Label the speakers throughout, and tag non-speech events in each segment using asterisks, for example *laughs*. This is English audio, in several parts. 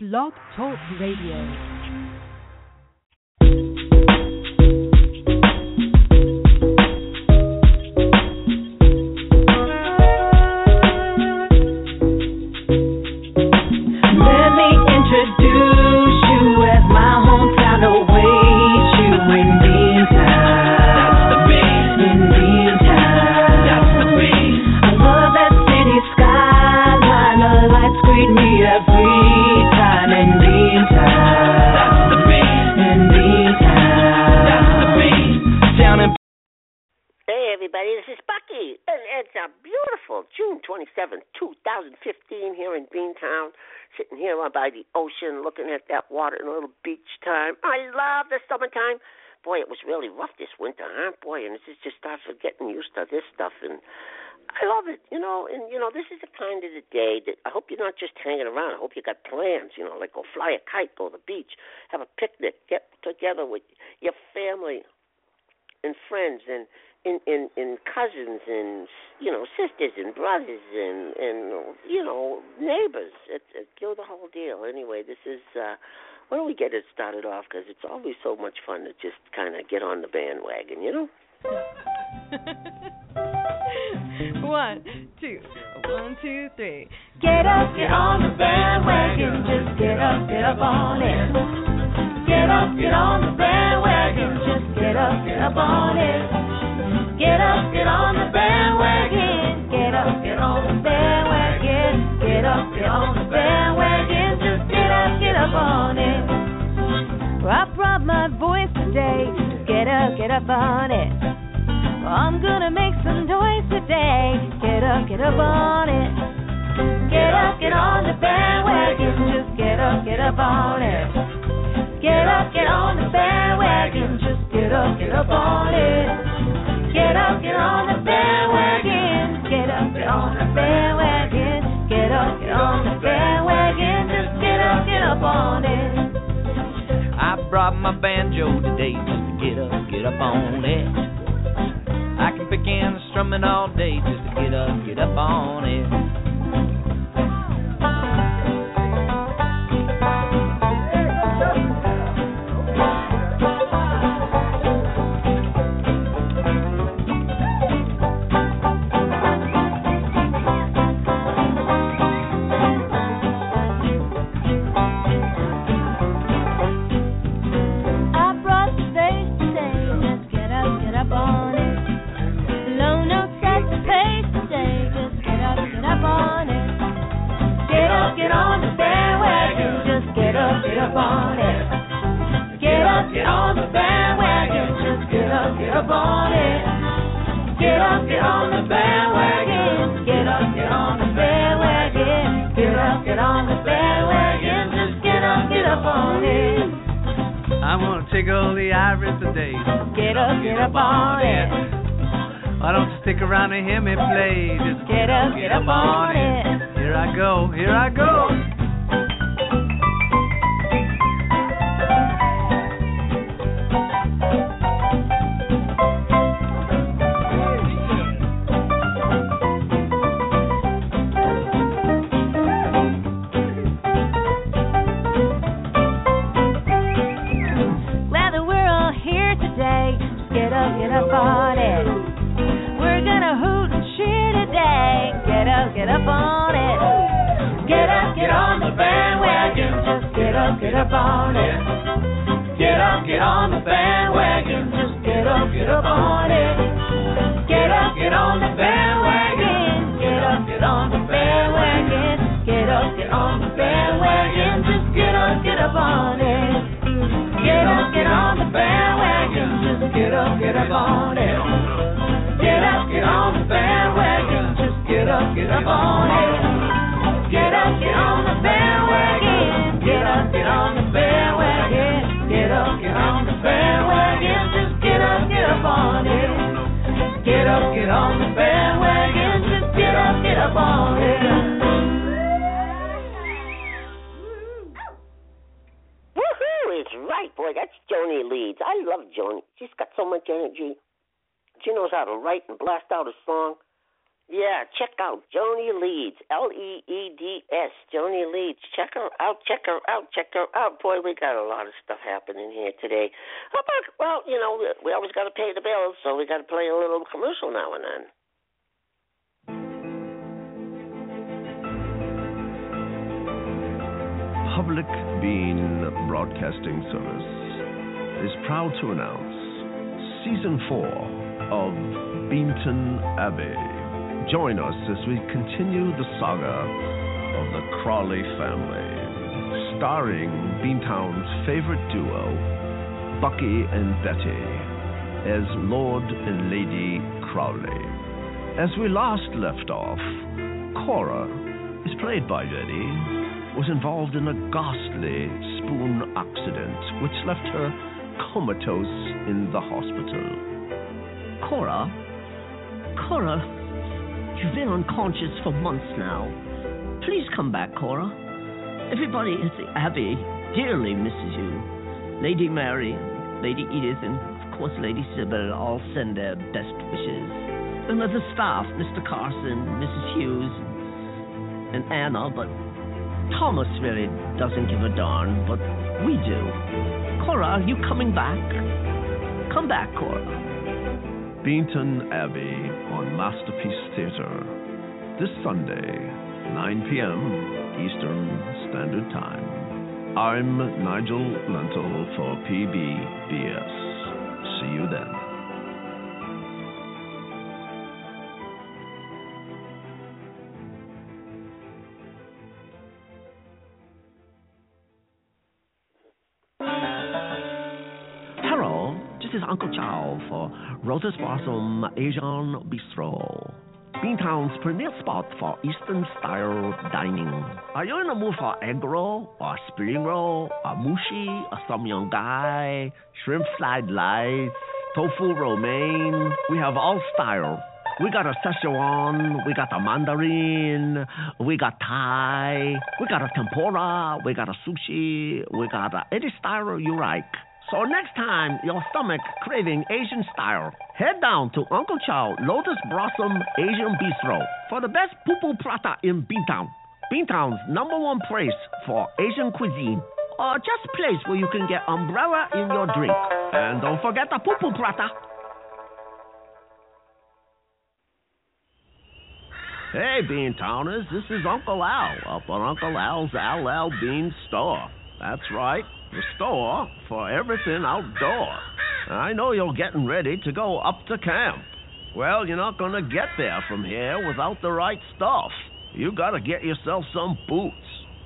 Speaker 1: Blog Talk Radio.
Speaker 2: This stuff. And I love it, you know. And, you know, this is the kind of the day that I hope you're not just hanging around. I hope you got plans, you know, like go fly a kite, go to the beach, have a picnic, get together with your family and friends and and, and, and cousins and you know sisters and brothers and and you know neighbors. It, it, you know the whole deal. Anyway, this is uh, why don't we get it started off? Because it's always so much fun to just kind of get on the bandwagon, you know. *laughs*
Speaker 3: one, two, one, two, three.
Speaker 4: Get up, get on the bandwagon. Just get up, get up on it. Get up, get on the bandwagon. Just get up, get up on it. Get up, get on the bandwagon. Get up, get on the bandwagon. Get up, get on the bandwagon. Just get up, get up on it.
Speaker 3: I brought my voice today. Get up, get up on it. I'm gonna make some noise today. Get up, get up on it.
Speaker 4: Get up, get on the bandwagon. Just get up, get up on it. Get up, get on the bandwagon. Just get up, get up on it. Get up, get on the bandwagon. Get up, get on the bandwagon. Get up, get on the bandwagon. Just get up, get up on it.
Speaker 5: I brought my banjo today get up, get up on it. I can begin strumming all day just to get up, get up on it.
Speaker 6: Around and hear me play? Just
Speaker 3: Get up, get up on it.
Speaker 6: Here I go, here I go.
Speaker 3: Get up, on it. Get up, get on
Speaker 4: the bandwagon. Just get up, get up on it. Get up, get on the bandwagon. Get up, get on the bandwagon. Get up, get on the bandwagon. Just get up, get up on it. Get up, get on the bandwagon. Just get up, get up on it. Get up, get on the bandwagon. Just get up, get up on it. Get on the bandwagon. Just get up, get up on it.
Speaker 2: It's right, boy. That's Joni Leeds. I love Joni. She's got so much energy. She knows how to write and blast out a song. Yeah, check out Joni Leeds, L E E D S, Joni Leeds. Check her out, check her out, check her out. Boy, we got a lot of stuff happening here today. How about, well, you know, we always got to pay the bills, so we got to play a little commercial now and then.
Speaker 7: Public Bean Broadcasting Service is proud to announce Season 4 of Beanton Abbey. Join us as we continue the saga of the Crawley family, starring Beantown's favorite duo, Bucky and Betty, as Lord and Lady Crawley. As we last left off, Cora is played by Betty was involved in a ghastly spoon accident which left her comatose in the hospital.
Speaker 8: Cora? Cora, you've been unconscious for months now. Please come back, Cora. Everybody at the Abbey dearly misses you. Lady Mary, Lady Edith, and of course Lady Sybil all send their best wishes. And the staff, Mr. Carson, Mrs. Hughes, and Anna, but Thomas really doesn't give a darn, but we do. Cora, are you coming back? Come back, Cora.
Speaker 7: Beanton Abbey on Masterpiece Theater this Sunday, 9 p.m. Eastern Standard Time. I'm Nigel Lentil for PBBS. See you then.
Speaker 8: Lotus Blossom Asian Bistro. Beantown's premier spot for Eastern style dining. Are you in the mood for egg roll, or spring roll, or mushi, or some young guy, shrimp fried rice, tofu romaine? We have all style. We got a Szechuan, we got a mandarin, we got Thai, we got a tempura, we got a sushi, we got a any style you like. So next time your stomach craving Asian style, head down to Uncle Chow Lotus Blossom Asian Bistro for the best pupu prata in Beantown. Beantown's number one place for Asian cuisine. Or just place where you can get umbrella in your drink. And don't forget the pupu prata.
Speaker 7: Hey, Beantowners, this is Uncle Al up on Uncle Al's Al Al Bean Store. That's right, the store for everything outdoor. I know you're getting ready to go up to camp. Well, you're not going to get there from here without the right stuff. You got to get yourself some boots,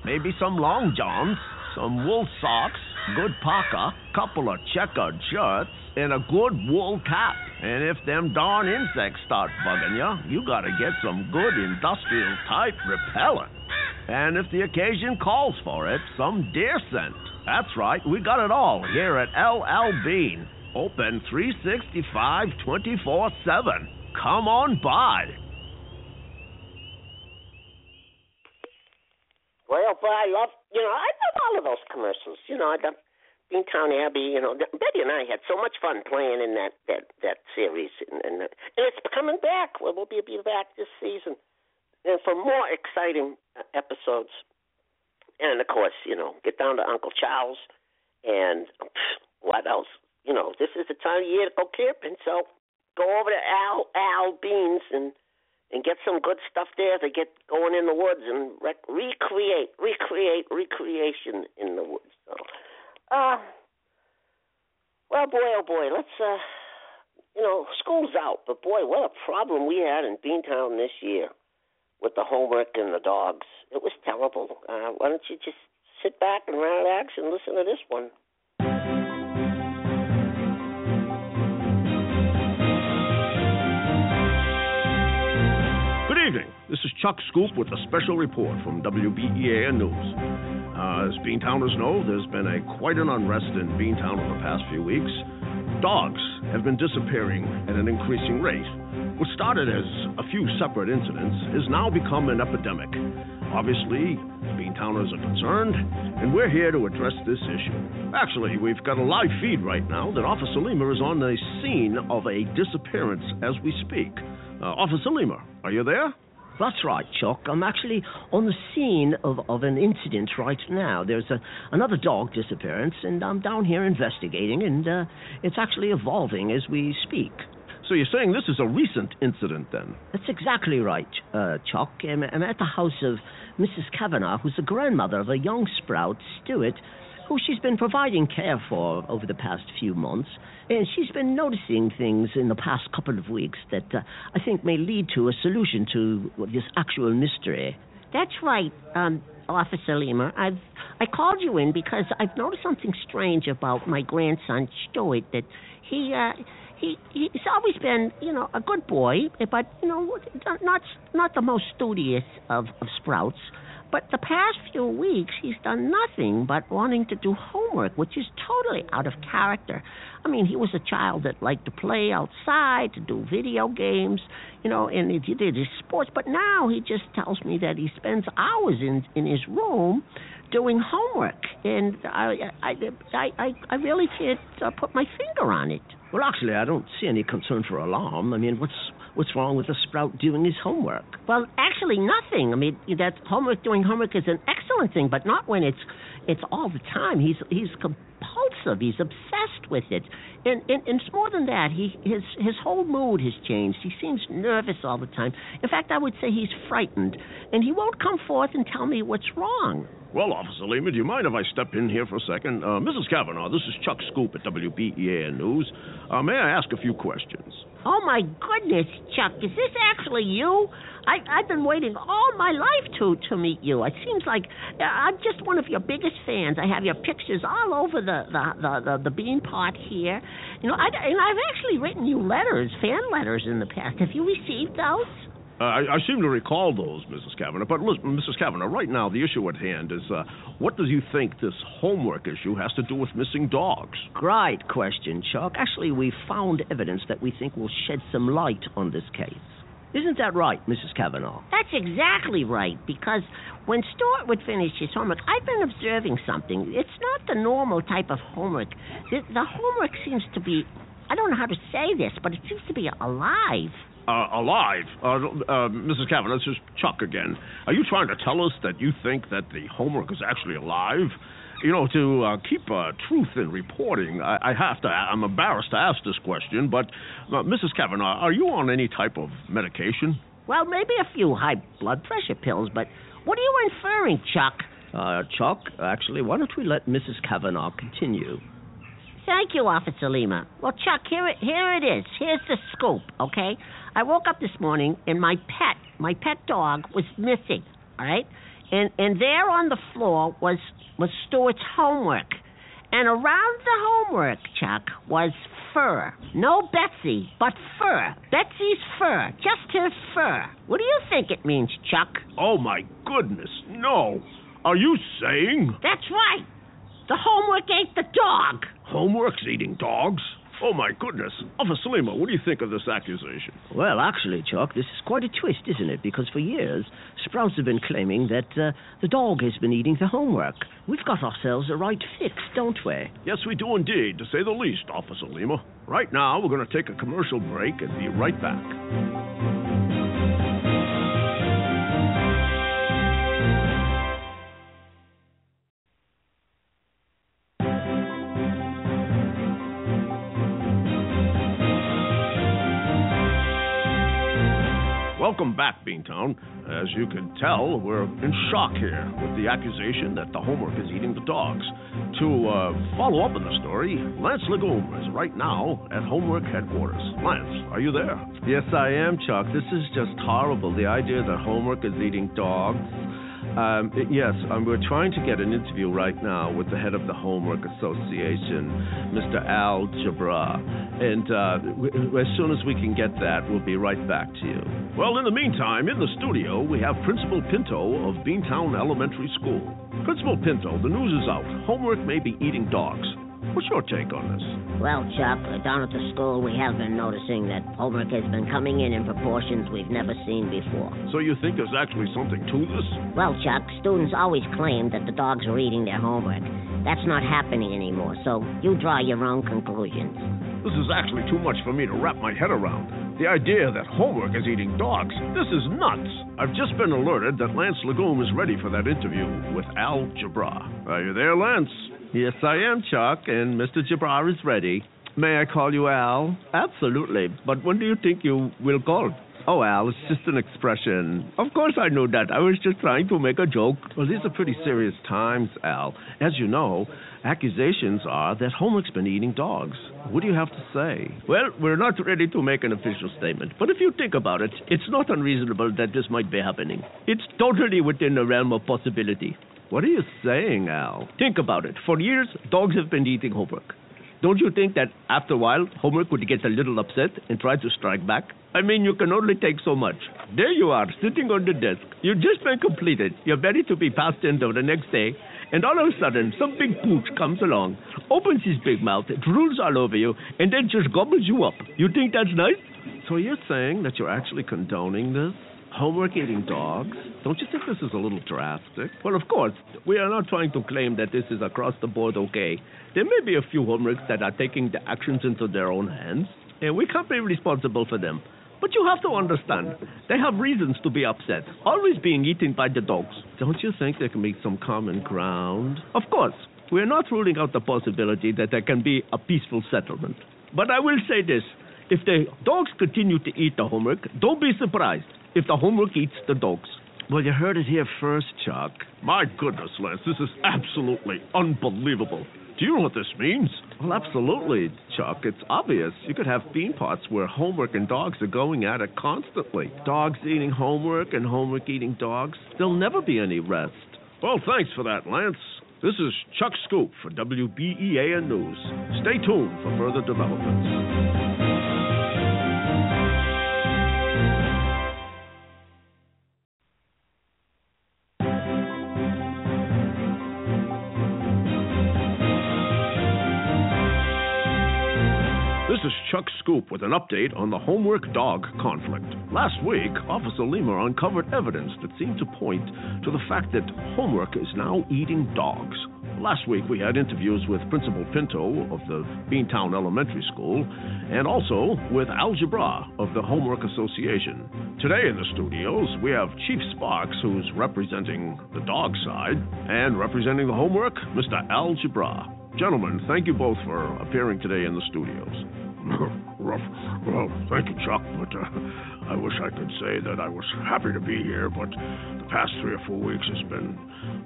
Speaker 7: maybe some long johns, some wool socks, good parka, couple of checkered shirts, and a good wool cap. And if them darn insects start bugging you, you got to get some good industrial type repellent. And if the occasion calls for it, some deer scent. That's right, we got it all here at LL Bean. Open 365 24 7. Come on by.
Speaker 2: Well, but I love, you know, I love all of those commercials. You know, the Beantown Abbey. You know, Betty and I had so much fun playing in that that that series, and and, it's coming back. We'll, we'll be back this season, and for more exciting episodes. And of course, you know, get down to Uncle Charles, and what else? You know, this is the time of year to go camping, so go over to Al Al Beans and and get some good stuff there to get going in the woods and rec- recreate, recreate, recreation in the woods. So, uh, well, boy, oh boy, let's, uh, you know, school's out, but boy, what a problem we had in Beantown this year with the homework and the dogs. It was terrible. Uh, why don't you just sit back and relax and listen to this one?
Speaker 7: Good evening. This is Chuck Scoop with a special report from WBEA News. Uh, as Beantowners know, there's been a quite an unrest in Beantown over the past few weeks. Dogs have been disappearing at an increasing rate. What started as a few separate incidents has now become an epidemic. Obviously, Beantowners are concerned, and we're here to address this issue. Actually, we've got a live feed right now that Officer Lima is on the scene of a disappearance as we speak. Uh, Officer Lima, are you there?
Speaker 8: That's right, Chuck. I'm actually on the scene of, of an incident right now. There's a, another dog disappearance, and I'm down here investigating, and uh, it's actually evolving as we speak.
Speaker 7: So you're saying this is a recent incident then?
Speaker 8: That's exactly right, uh, Chuck. I'm, I'm at the house of Mrs. Kavanagh, who's the grandmother of a young sprout, Stuart, who she's been providing care for over the past few months. And she's been noticing things in the past couple of weeks that uh, I think may lead to a solution to this actual mystery.
Speaker 9: That's right, um, Officer Lima. I've I called you in because I've noticed something strange about my grandson Stuart. That he uh, he he's always been you know a good boy, but you know not not the most studious of of sprouts. But the past few weeks, he's done nothing but wanting to do homework, which is totally out of character. I mean, he was a child that liked to play outside, to do video games, you know, and he did his sports. But now he just tells me that he spends hours in in his room doing homework, and I I I I, I really can't uh, put my finger on it.
Speaker 8: Well, actually, I don't see any concern for alarm. I mean, what's what's wrong with a sprout doing his homework?
Speaker 9: Well, actually, nothing. I mean, that homework doing homework is an excellent thing, but not when it's it's all the time. He's he's compulsive. He's obsessed with it, and and, and it's more than that. He his his whole mood has changed. He seems nervous all the time. In fact, I would say he's frightened, and he won't come forth and tell me what's wrong.
Speaker 7: Well, Officer Lima, do you mind if I step in here for a second? Uh, Mrs. Kavanaugh, this is Chuck Scoop at WBEA News. Uh, may I ask a few questions?
Speaker 9: Oh my goodness, Chuck, is this actually you? I, I've been waiting all my life to to meet you. It seems like uh, I'm just one of your biggest fans. I have your pictures all over the the the, the, the bean pot here. You know, I, and I've actually written you letters, fan letters in the past. Have you received those?
Speaker 7: Uh, I, I seem to recall those, Mrs. Kavanaugh. But listen, Mrs. Kavanaugh, right now the issue at hand is uh, what do you think this homework issue has to do with missing dogs?
Speaker 8: Great question, Chuck. Actually, we found evidence that we think will shed some light on this case. Isn't that right, Mrs. Kavanaugh?
Speaker 9: That's exactly right, because when Stuart would finish his homework, I've been observing something. It's not the normal type of homework. The, the homework seems to be, I don't know how to say this, but it seems to be alive.
Speaker 7: Uh, alive. Uh, uh, Mrs. Kavanaugh, this is Chuck again. Are you trying to tell us that you think that the homework is actually alive? You know, to uh, keep uh, truth in reporting, I, I have to. I'm embarrassed to ask this question, but uh, Mrs. Kavanaugh, are you on any type of medication?
Speaker 9: Well, maybe a few high blood pressure pills, but what are you inferring, Chuck?
Speaker 8: Uh, Chuck, actually, why don't we let Mrs. Kavanaugh continue?
Speaker 9: Thank you, Officer Lima. Well, Chuck, here it, here it is. Here's the scoop, okay? I woke up this morning and my pet, my pet dog, was missing. All right, and and there on the floor was was Stuart's homework, and around the homework, Chuck, was fur. No Betsy, but fur. Betsy's fur, just his fur. What do you think it means, Chuck?
Speaker 7: Oh my goodness, no! Are you saying
Speaker 9: That's right. The homework ate the dog.
Speaker 7: homework's eating dogs? Oh my goodness, Officer Lima, what do you think of this accusation?
Speaker 8: Well, actually, Chuck, this is quite a twist, isn't it? Because for years, Sprouts have been claiming that uh, the dog has been eating the homework. We've got ourselves a right fix, don't we?
Speaker 7: Yes, we do indeed, to say the least, Officer Lima. Right now, we're going to take a commercial break and be right back. Welcome back, Beantown. As you can tell, we're in shock here with the accusation that the homework is eating the dogs. To uh, follow up on the story, Lance Legume is right now at Homework headquarters. Lance, are you there?
Speaker 10: Yes, I am, Chuck. This is just horrible. The idea that homework is eating dogs. Um, yes, um, we're trying to get an interview right now with the head of the Homework Association, Mr. Al Jabra. And uh, as soon as we can get that, we'll be right back to you.
Speaker 7: Well, in the meantime, in the studio, we have Principal Pinto of Beantown Elementary School. Principal Pinto, the news is out. Homework may be eating dogs.
Speaker 6: What's your take on this?
Speaker 8: Well, Chuck, down at the school, we have been noticing that homework has been coming in in proportions we've never seen before.
Speaker 6: So you think there's actually something to this?
Speaker 8: Well, Chuck, students always claim that the dogs are eating their homework. That's not happening anymore, so you draw your own conclusions.
Speaker 6: This is actually too much for me to wrap my head around. The idea that homework is eating dogs. This is nuts. I've just been alerted that Lance Legume is ready for that interview with Al Jabra. Are you there, Lance?
Speaker 7: Yes, I am, Chuck, and Mr. Jabbar is ready. May I call you Al? Absolutely. But when do you think you will call? Oh, Al, it's just an expression. Of course I know that. I was just trying to make a joke.
Speaker 6: Well, these are pretty serious times, Al. As you know, accusations are that Homework's been eating dogs. What do you have to say?
Speaker 7: Well, we're not ready to make an official statement, but if you think about it, it's not unreasonable that this might be happening. It's totally within the realm of possibility.
Speaker 6: What are you saying, Al?
Speaker 7: Think about it. For years, dogs have been eating homework. Don't you think that after a while, homework would get a little upset and try to strike back? I mean, you can only take so much. There you are, sitting on the desk. You've just been completed. You're ready to be passed into the next day, and all of a sudden, some big pooch comes along, opens his big mouth, drools all over you, and then just gobbles you up. You think that's nice?
Speaker 6: So you're saying that you're actually condoning this? Homework eating dogs? Don't you think this is a little drastic?
Speaker 7: Well, of course, we are not trying to claim that this is across the board okay. There may be a few homeworks that are taking the actions into their own hands, and we can't be responsible for them. But you have to understand, they have reasons to be upset, always being eaten by the dogs.
Speaker 6: Don't you think there can be some common ground?
Speaker 7: Of course, we are not ruling out the possibility that there can be a peaceful settlement. But I will say this if the dogs continue to eat the homework, don't be surprised if the homework eats the dogs.
Speaker 6: Well, you heard it here first, Chuck. My goodness, Lance, this is absolutely unbelievable. Do you know what this means?
Speaker 7: Well, absolutely, Chuck. It's obvious. You could have bean pots where homework and dogs are going at it constantly. Dogs eating homework and homework eating dogs. There'll never be any rest.
Speaker 6: Well, thanks for that, Lance. This is Chuck Scoop for WBEAN News. Stay tuned for further developments. This is Chuck Scoop with an update on the homework dog conflict. Last week, Officer Lima uncovered evidence that seemed to point to the fact that homework is now eating dogs. Last week, we had interviews with Principal Pinto of the Beantown Elementary School and also with Algebra of the Homework Association. Today in the studios, we have Chief Sparks, who's representing the dog side, and representing the homework, Mr. Algebra. Gentlemen, thank you both for appearing today in the studios. *laughs*
Speaker 11: Rough. Well, thank you, Chuck, but uh, I wish I could say that I was happy to be here, but the past three or four weeks has been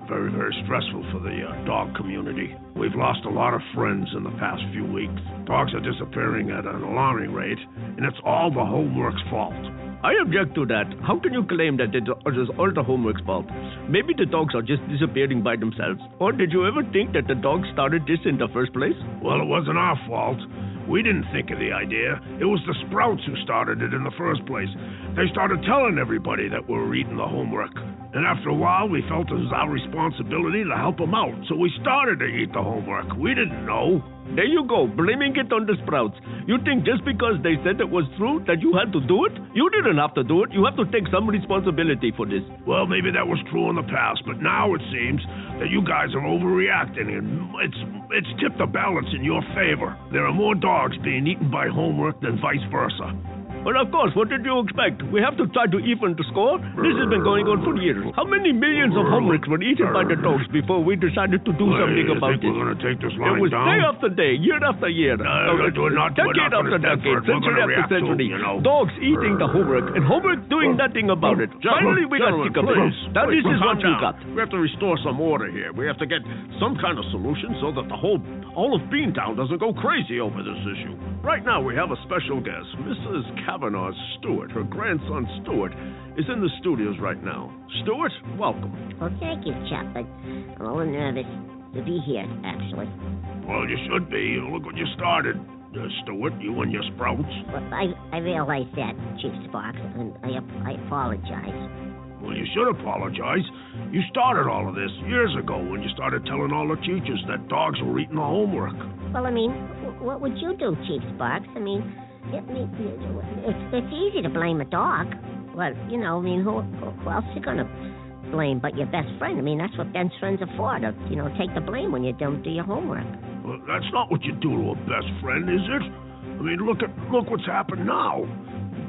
Speaker 11: very, very stressful for the uh, dog community. We've lost a lot of friends in the past few weeks. Dogs are disappearing at an alarming rate, and it's all the homework's fault.
Speaker 7: I object to that. How can you claim that it is all the homework's fault? Maybe the dogs are just disappearing by themselves. Or did you ever think that the dogs started this in the first place?
Speaker 11: Well, it wasn't our fault. We didn't think of the idea. It was the Sprouts who started it in the first place. They started telling everybody that we were eating the homework. And after a while, we felt it was our responsibility to help them out. So we started to eat the homework. We didn't know.
Speaker 7: There you go, blaming it on the Sprouts. You think just because they said it was true that you had to do it? You didn't have to do it. You have to take some responsibility for this.
Speaker 11: Well, maybe that was true in the past, but now it seems that you guys are overreacting, and it's it's tipped the balance in your favor. There are more dogs being eaten by homework than vice versa.
Speaker 7: Well, of course, what did you expect? We have to try to even the score. This has been going on for years. How many millions of homeworks were eaten by the dogs before we decided to do something about this?
Speaker 11: we're going to take this
Speaker 7: It
Speaker 11: line
Speaker 7: was
Speaker 11: down?
Speaker 7: day after day, year after year,
Speaker 11: No,
Speaker 7: uh,
Speaker 11: we're not- we're
Speaker 7: decade
Speaker 11: not
Speaker 7: after decade,
Speaker 11: it. We're
Speaker 7: century after
Speaker 11: react to
Speaker 7: century.
Speaker 11: you know.
Speaker 7: Dogs eating the homework, and homework doing nothing about it. Finally, we got sick of it. Now, this is what
Speaker 6: down.
Speaker 7: got.
Speaker 6: We have to restore some order here. We have to get some kind of solution so that the whole all of Beantown doesn't go crazy over this issue. Right now, we have a special guest, Mrs. Kavanaugh Stewart. Her grandson Stewart is in the studios right now. Stewart, welcome.
Speaker 8: Well, thank you, Chuck, but I'm a little nervous to be here, actually.
Speaker 11: Well, you should be. Look what you started, uh, Stewart. You and your Sprouts.
Speaker 8: But I, I realize that, Chief Sparks, and I, I apologize.
Speaker 11: Well, you should apologize. You started all of this years ago when you started telling all the teachers that dogs were eating the homework.
Speaker 9: Well, I mean, what would you do, Chief Sparks? I mean, it, it, it's it's easy to blame a dog. Well, you know, I mean, who who else are you gonna blame but your best friend? I mean, that's what best friends are for to you know take the blame when you don't do your homework.
Speaker 12: Well, that's not what you do to a best friend, is it? I mean, look at look what's happened now.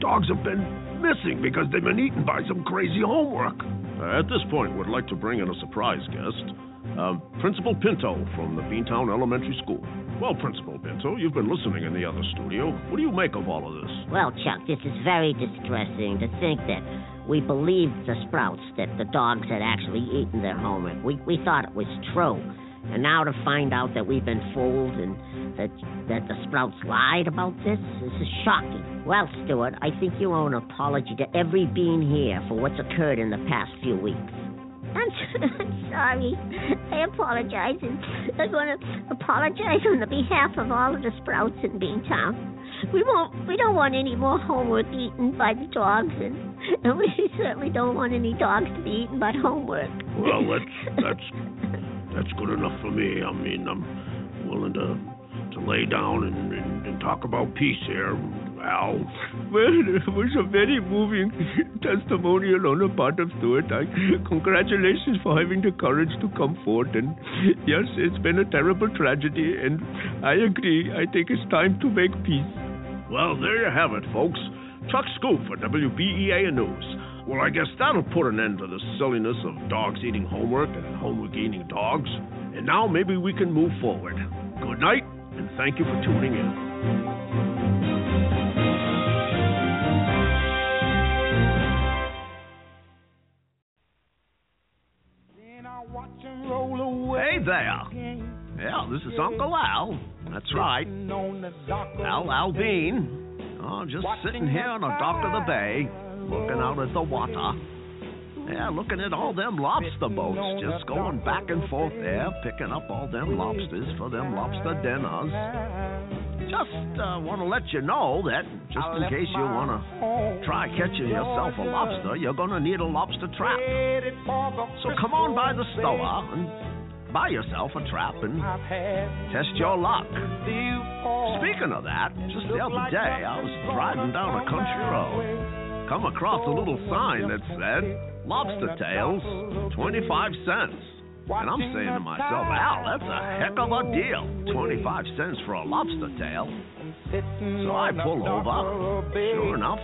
Speaker 12: Dogs have been missing because they've been eaten by some crazy homework.
Speaker 13: Uh, at this point, we'd like to bring in a surprise guest. Um, Principal Pinto from the Beantown Elementary School. Well, Principal Pinto, you've been listening in the other studio. What do you make of all of this?
Speaker 9: Well, Chuck, this is very distressing to think that we believed the Sprouts that the dogs had actually eaten their homework. We we thought it was true. And now to find out that we've been fooled and that that the Sprouts lied about this, this is shocking. Well, Stuart, I think you owe an apology to every bean here for what's occurred in the past few weeks.
Speaker 14: I'm, I'm *laughs* sorry. I apologize, and I'm going to apologize on the behalf of all of the Sprouts in Beantown. We won't. We don't want any more homework eaten by the dogs, and, and we certainly don't want any dogs to be eaten by homework.
Speaker 12: Well, that's *laughs* that's that's good enough for me. I mean, I'm willing to to lay down and, and, and talk about peace here, Al.
Speaker 15: Well, it was a very moving testimonial on the part of Stuart. I, congratulations for having the courage to come forth. And yes, it's been a terrible tragedy, and I agree. I think it's time to make peace.
Speaker 13: Well, there you have it, folks. Chuck Scoop for WBEA News. Well, I guess that'll put an end to the silliness of dogs eating homework and homework eating dogs. And now maybe we can move forward. Good night, and thank you for tuning in.
Speaker 7: There. Yeah, this is Uncle Al. That's right. Al Al Bean. Oh, just sitting here on the dock of the bay, looking out at the water. Yeah, looking at all them lobster boats just going back and forth there, picking up all them lobsters for them lobster dinners. Just uh, want to let you know that, just in case you want to try catching yourself a lobster, you're going to need a lobster trap. So come on by the store and buy yourself a trap and test your luck. Speaking of that, just the other day I was driving down a country road, come across a little sign that said lobster tails, 25 cents. And I'm saying to myself, Al, that's a heck of a deal. 25 cents for a lobster tail. So I pull over. Sure enough,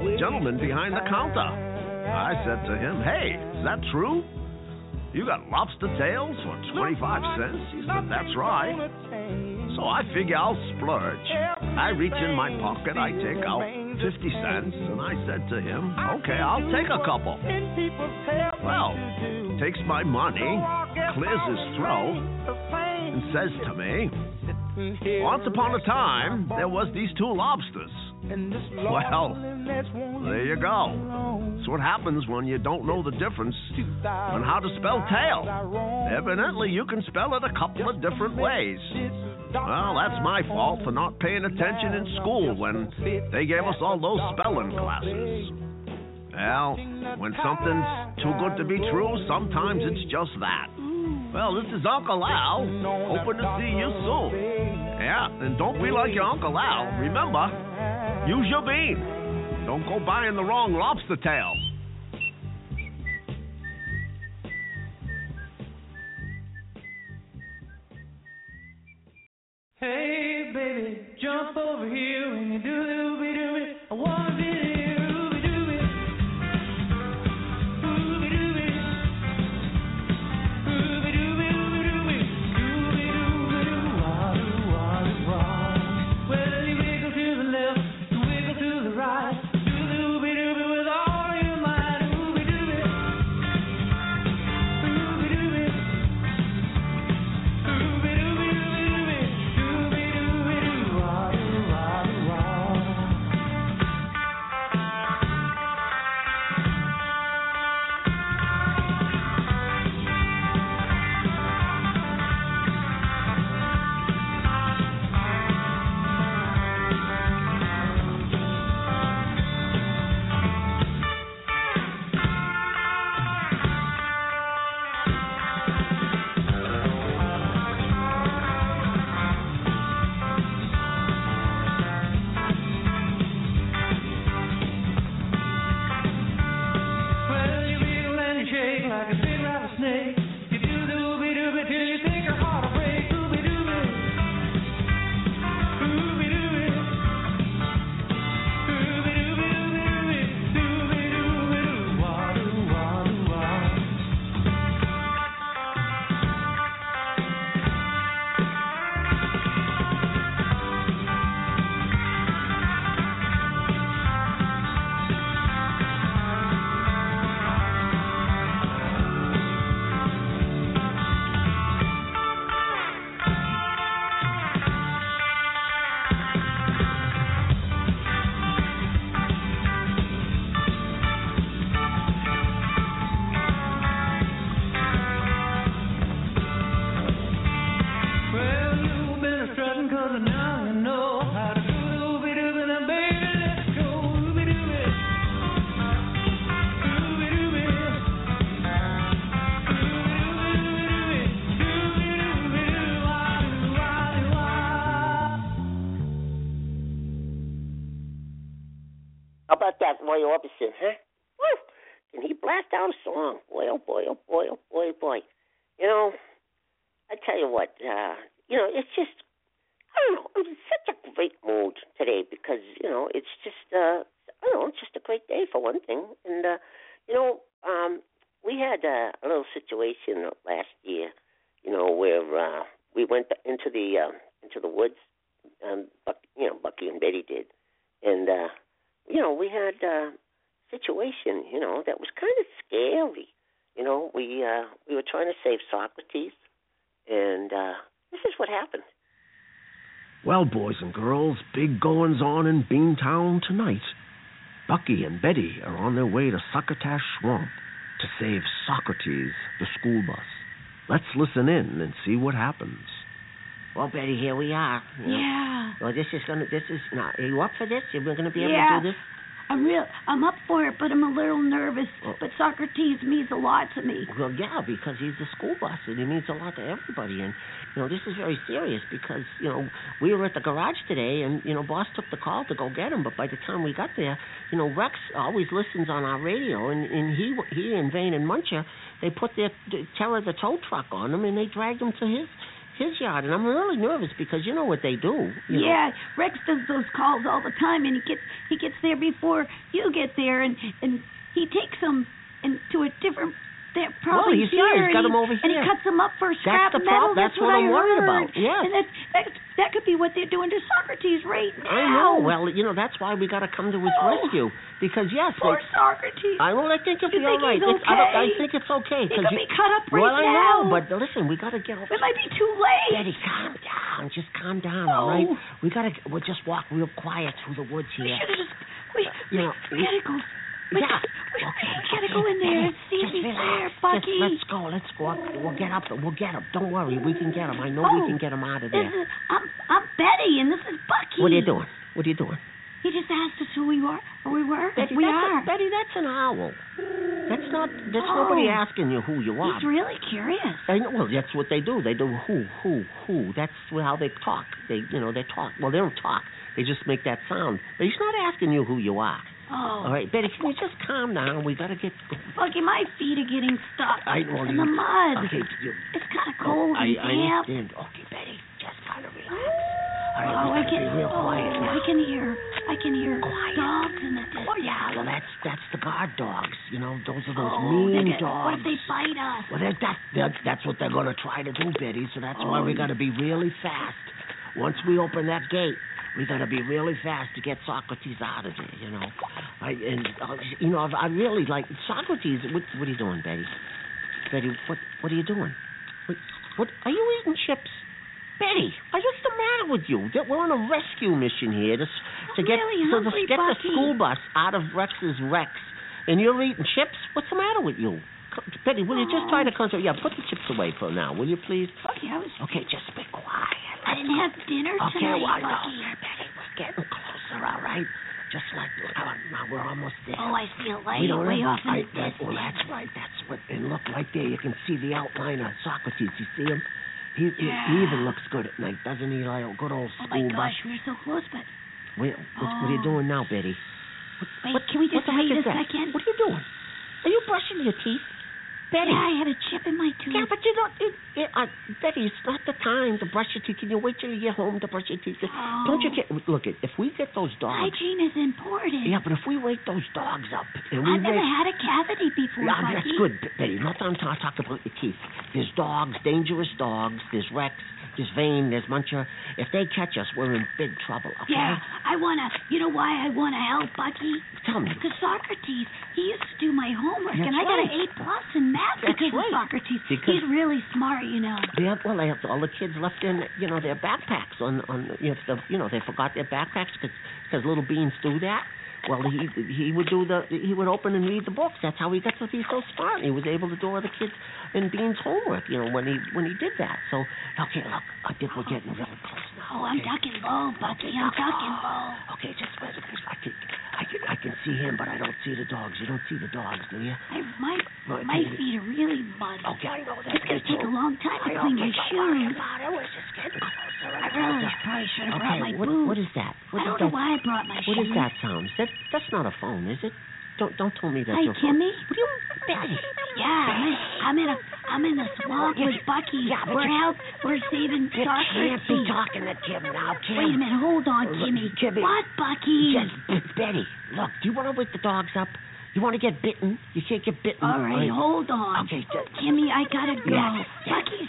Speaker 7: the gentleman behind the counter. I said to him, Hey, is that true? You got lobster tails for 25 cents? He said, That's right. So I figure I'll splurge. I reach in my pocket, I take out 50 cents, and I said to him, Okay, I'll take a couple. Well, takes my money, clears his throat, and says to me, Once upon a time, there was these two lobsters. Well, there you go. That's what happens when you don't know the difference on how to spell tail. Evidently, you can spell it a couple of different ways. Well, that's my fault for not paying attention in school when they gave us all those spelling classes. Well, when something's too good to be true, sometimes it's just that. Well, this is Uncle Al. Hoping to see you soon. Yeah, and don't be like your Uncle Al. Remember, use your bean. Don't go buying the wrong lobster tail.
Speaker 16: Hey, baby, jump over here when you do the. I wanna be
Speaker 2: today because, you know, it's just uh I don't know, it's just a great day for one thing. And uh, you know, um we had uh, a little situation last year, you know, where uh we went into the uh, into the woods um Buck, you know, Bucky and Betty did. And uh you know, we had uh situation, you know, that was kind of scary. You know, we uh we were trying to save Socrates and uh this is what happened.
Speaker 13: Well, boys and girls, big goings on in Beantown tonight. Bucky and Betty are on their way to Succotash Swamp to save Socrates, the school bus. Let's listen in and see what happens.
Speaker 8: Well, Betty, here we are. you know.
Speaker 17: Yeah.
Speaker 8: Well, this is gonna. This is now. Are you up for this? Are we gonna be able
Speaker 17: Yeah.
Speaker 8: to do this?
Speaker 17: I'm real. I'm up for it, but I'm a little nervous.
Speaker 8: Oh.
Speaker 17: But Socrates means a lot to me.
Speaker 8: Well, yeah, because he's the school bus and he means a lot to everybody. And you know, this is very serious because you know we were at the garage today, and you know, boss took the call to go get him. But by the time we got there, you know, Rex always listens on our radio, and and he he and Vane and Muncher they put their the terror the tow truck on him and they dragged him to his his yard. And I'm really nervous because you know what they do. You know.
Speaker 17: Yeah, Rex does those calls all the time, and he gets he gets there before you get there, and and he takes them into a different. They're probably
Speaker 8: he's-
Speaker 17: here,
Speaker 8: yeah, he's got
Speaker 17: and, he,
Speaker 8: 'em over
Speaker 17: and he cuts them up for scrap
Speaker 8: the
Speaker 17: metal.
Speaker 8: prob- that's
Speaker 17: what,
Speaker 8: what
Speaker 17: I
Speaker 8: I'm worried about, yes.
Speaker 17: and that, that that could be what they're doing to Socrates right now.
Speaker 8: I know. Well, you know that's why we got to come to his
Speaker 17: Oh.
Speaker 8: rescue because yes,
Speaker 17: Poor
Speaker 8: they,
Speaker 17: Socrates.
Speaker 8: I will. I think it'll
Speaker 17: You
Speaker 8: be all right. It's- I, I think it's okay.
Speaker 17: He could
Speaker 8: you-
Speaker 17: be cut up right
Speaker 8: well, I
Speaker 17: now.
Speaker 8: know, but listen, we got to get. Over.
Speaker 17: It might be too late.
Speaker 8: Betty, calm down. Just calm down, all right?
Speaker 17: Oh.
Speaker 8: We gotta. We'll just walk real quiet through the woods here.
Speaker 17: We should have just. We,
Speaker 8: You know,
Speaker 17: we gotta go.
Speaker 8: Yeah.
Speaker 17: we,
Speaker 8: Okay.
Speaker 17: we gotta go in there and see if he's there, Bucky.
Speaker 8: let's go. Let's go. We'll get up. We'll get him. Don't worry. We can get him. I know
Speaker 17: Oh,
Speaker 8: we can get him out of
Speaker 17: This
Speaker 8: there.
Speaker 17: is I'm I'm Betty, and this is Bucky.
Speaker 8: What are you doing? What are you doing?
Speaker 17: He just asked us who we were, we were.
Speaker 8: Betty,
Speaker 17: we are.
Speaker 8: A, Betty, that's an owl. That's not. That's
Speaker 17: Oh.
Speaker 8: nobody asking you who you are.
Speaker 17: He's really curious.
Speaker 8: I know. Well, that's what they do. They do who, who, who. That's how they talk. They, you know, they talk. Well, they don't talk. They just make that sound. But he's not asking you who you are.
Speaker 17: Oh,
Speaker 8: All right, Betty, can you just calm down? We gotta get.
Speaker 17: Bucky, my feet are getting stuck
Speaker 8: I well,
Speaker 17: in
Speaker 8: you-
Speaker 17: the mud.
Speaker 8: Okay, you,
Speaker 17: It's kind of cold
Speaker 8: I,
Speaker 17: and
Speaker 8: I
Speaker 17: damp.
Speaker 8: understand. Okay, Betty, just kind of relax. All right,
Speaker 17: Oh, I can.
Speaker 8: be real oh, quiet
Speaker 17: oh,
Speaker 8: now.
Speaker 17: I can hear. I can hear
Speaker 8: Quiet.
Speaker 17: dogs in the distance.
Speaker 8: Oh yeah, well that's that's the guard dogs. You know, those are those
Speaker 17: Oh,
Speaker 8: mean
Speaker 17: they're gonna- What if they bite us?
Speaker 8: Well, that, that, that, that's what they're going to try to do, Betty. So that's why we
Speaker 17: Oh.
Speaker 8: got to be really fast. Once we open that gate, we got to be really fast to get Socrates out of here, You know, I and uh, you know I really like Socrates. What, what are you doing, Betty? Betty, what what are you doing? What, what are you eating chips? Betty, what's the matter with you? That- We're on a rescue mission here to to get
Speaker 17: really
Speaker 8: to get the school bus out of Rex's Rex, and you're eating chips. What's the matter with you? Betty, will you just try to oh. concentrate? Yeah, put the chips away for now, will you please?
Speaker 17: Bucky, I was.
Speaker 8: Okay, just be quiet.
Speaker 17: I didn't have dinner
Speaker 8: Okay,
Speaker 17: tonight,
Speaker 8: well, no. Betty, we're getting closer, all right? Just like now, now we're almost there.
Speaker 17: Oh, I feel a light
Speaker 8: we don't
Speaker 17: way off in the
Speaker 8: that, well, that's right. That's what. And look right there. You can see the outline of Socrates. You see him? He, he, he even looks good at night, doesn't he? Like a good old school.
Speaker 17: Oh my
Speaker 8: school bus.
Speaker 17: gosh, we're so close, but
Speaker 8: Wait, what, what are you
Speaker 17: Oh.
Speaker 8: doing now, Betty?
Speaker 17: wait,
Speaker 8: What-
Speaker 17: can we just
Speaker 8: the
Speaker 17: wait a
Speaker 8: that?
Speaker 17: second?
Speaker 8: What are you doing? Are you brushing your teeth? Betty.
Speaker 17: Yeah, I had a chip in my tooth.
Speaker 8: Yeah, but you don't. It, it, uh, Betty, it's not the time to brush your teeth. Can you wait till you get home to brush your teeth?
Speaker 17: Oh.
Speaker 8: Don't you get? Look, if we get those dogs.
Speaker 17: Hygiene is important.
Speaker 8: Yeah, but if we wake those dogs up and we
Speaker 17: I've never
Speaker 8: wake,
Speaker 17: had a cavity before,
Speaker 8: yeah, that's good, Betty. Not I'm ta- talking about your teeth. There's dogs, dangerous dogs. There's Rex. There's Vane. There's Muncher. If they catch us, we're in big trouble. Okay?
Speaker 17: Yeah, I wanna. You know why I wanna help, Bucky?
Speaker 8: Tell me.
Speaker 17: Because Socrates, he used to do my homework,
Speaker 8: That's
Speaker 17: and I got an A plus in math
Speaker 8: That's
Speaker 17: because
Speaker 8: right.
Speaker 17: of Socrates.
Speaker 8: Because-
Speaker 17: He's really smart, you know.
Speaker 8: They have, well, they have all the kids left in, you know, their backpacks on, on, if the, you know, they forgot their backpacks because little beans do that. Well, he he would do the, he would open and read the books. That's how he got to be so smart. He was able to do all the kids and Bean's homework, you know, when he when he did that. So, okay, look, I think we're getting really close now.
Speaker 17: Oh, I'm
Speaker 8: okay?
Speaker 17: ducking low, Bucky. I'm ducking low.
Speaker 8: Okay, just wait a minute. I can, I can, I can see him, but I don't see the dogs. You don't see the dogs, do you?
Speaker 17: I, my
Speaker 8: Right,
Speaker 17: my
Speaker 8: Betty.
Speaker 17: feet are really muddy.
Speaker 8: Okay, I know that.
Speaker 17: It's gonna take a long time to
Speaker 8: I
Speaker 17: clean
Speaker 8: your
Speaker 17: my
Speaker 8: don't worry
Speaker 17: shoes.
Speaker 8: about it. We're just getting closer. all right.
Speaker 17: I really
Speaker 8: okay.
Speaker 17: probably should have
Speaker 8: okay,
Speaker 17: brought my
Speaker 8: what,
Speaker 17: boots.
Speaker 8: what is that? What
Speaker 17: I don't
Speaker 8: that?
Speaker 17: know why I brought my
Speaker 8: What is
Speaker 17: shoes.
Speaker 8: that sound? That that's not a phone, is it? Don't don't tell me that's
Speaker 17: Hey. Kimmy.
Speaker 8: What you, Betty?
Speaker 17: Yeah, I'm in, I'm in a I'm in a swamp with Bucky.
Speaker 8: Yeah,
Speaker 17: we're out. We're saving
Speaker 8: You
Speaker 17: Soccer
Speaker 8: can't be talking to Kim now, Kim.
Speaker 17: Wait a minute, hold on,
Speaker 8: Look,
Speaker 17: Kimmy.
Speaker 8: Kimmy.
Speaker 17: What, Bucky?
Speaker 8: Just, Betty, look, do you want to wake the dogs up? You want to get bitten? You can't get bitten.
Speaker 17: All right, hold on.
Speaker 8: Okay, just,
Speaker 17: Kimmy, I gotta go.
Speaker 8: Yeah, yeah.
Speaker 17: Bucky's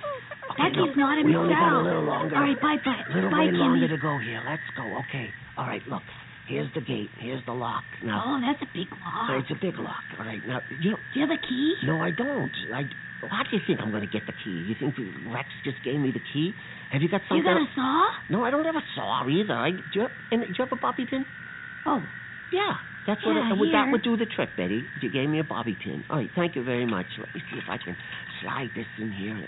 Speaker 8: okay,
Speaker 17: Bucky's
Speaker 8: look,
Speaker 17: not
Speaker 8: we only got a
Speaker 17: himself.
Speaker 8: little longer.
Speaker 17: All right, bye, bye.
Speaker 8: A little
Speaker 17: bye,
Speaker 8: way
Speaker 17: Kimmy.
Speaker 8: longer to go here. Let's go. Okay. All right, look. Here's the gate. Here's the lock. Now,
Speaker 17: Oh, that's a big lock.
Speaker 8: it's a big lock. All right. Now, you
Speaker 17: Do you have a key?
Speaker 8: No, I don't. I. How do you think I'm going to get the key? You think Rex just gave me the key? Have you got something?
Speaker 17: You got a saw?
Speaker 8: No, I don't have a saw either. I, do you have, and, do you have a bobby pin?
Speaker 17: Oh,
Speaker 8: Yeah, that's what.
Speaker 17: Yeah,
Speaker 8: it, would that would do the trick, Betty. You gave me a bobby pin. All right, thank you very much. Let me see if I can slide this in here.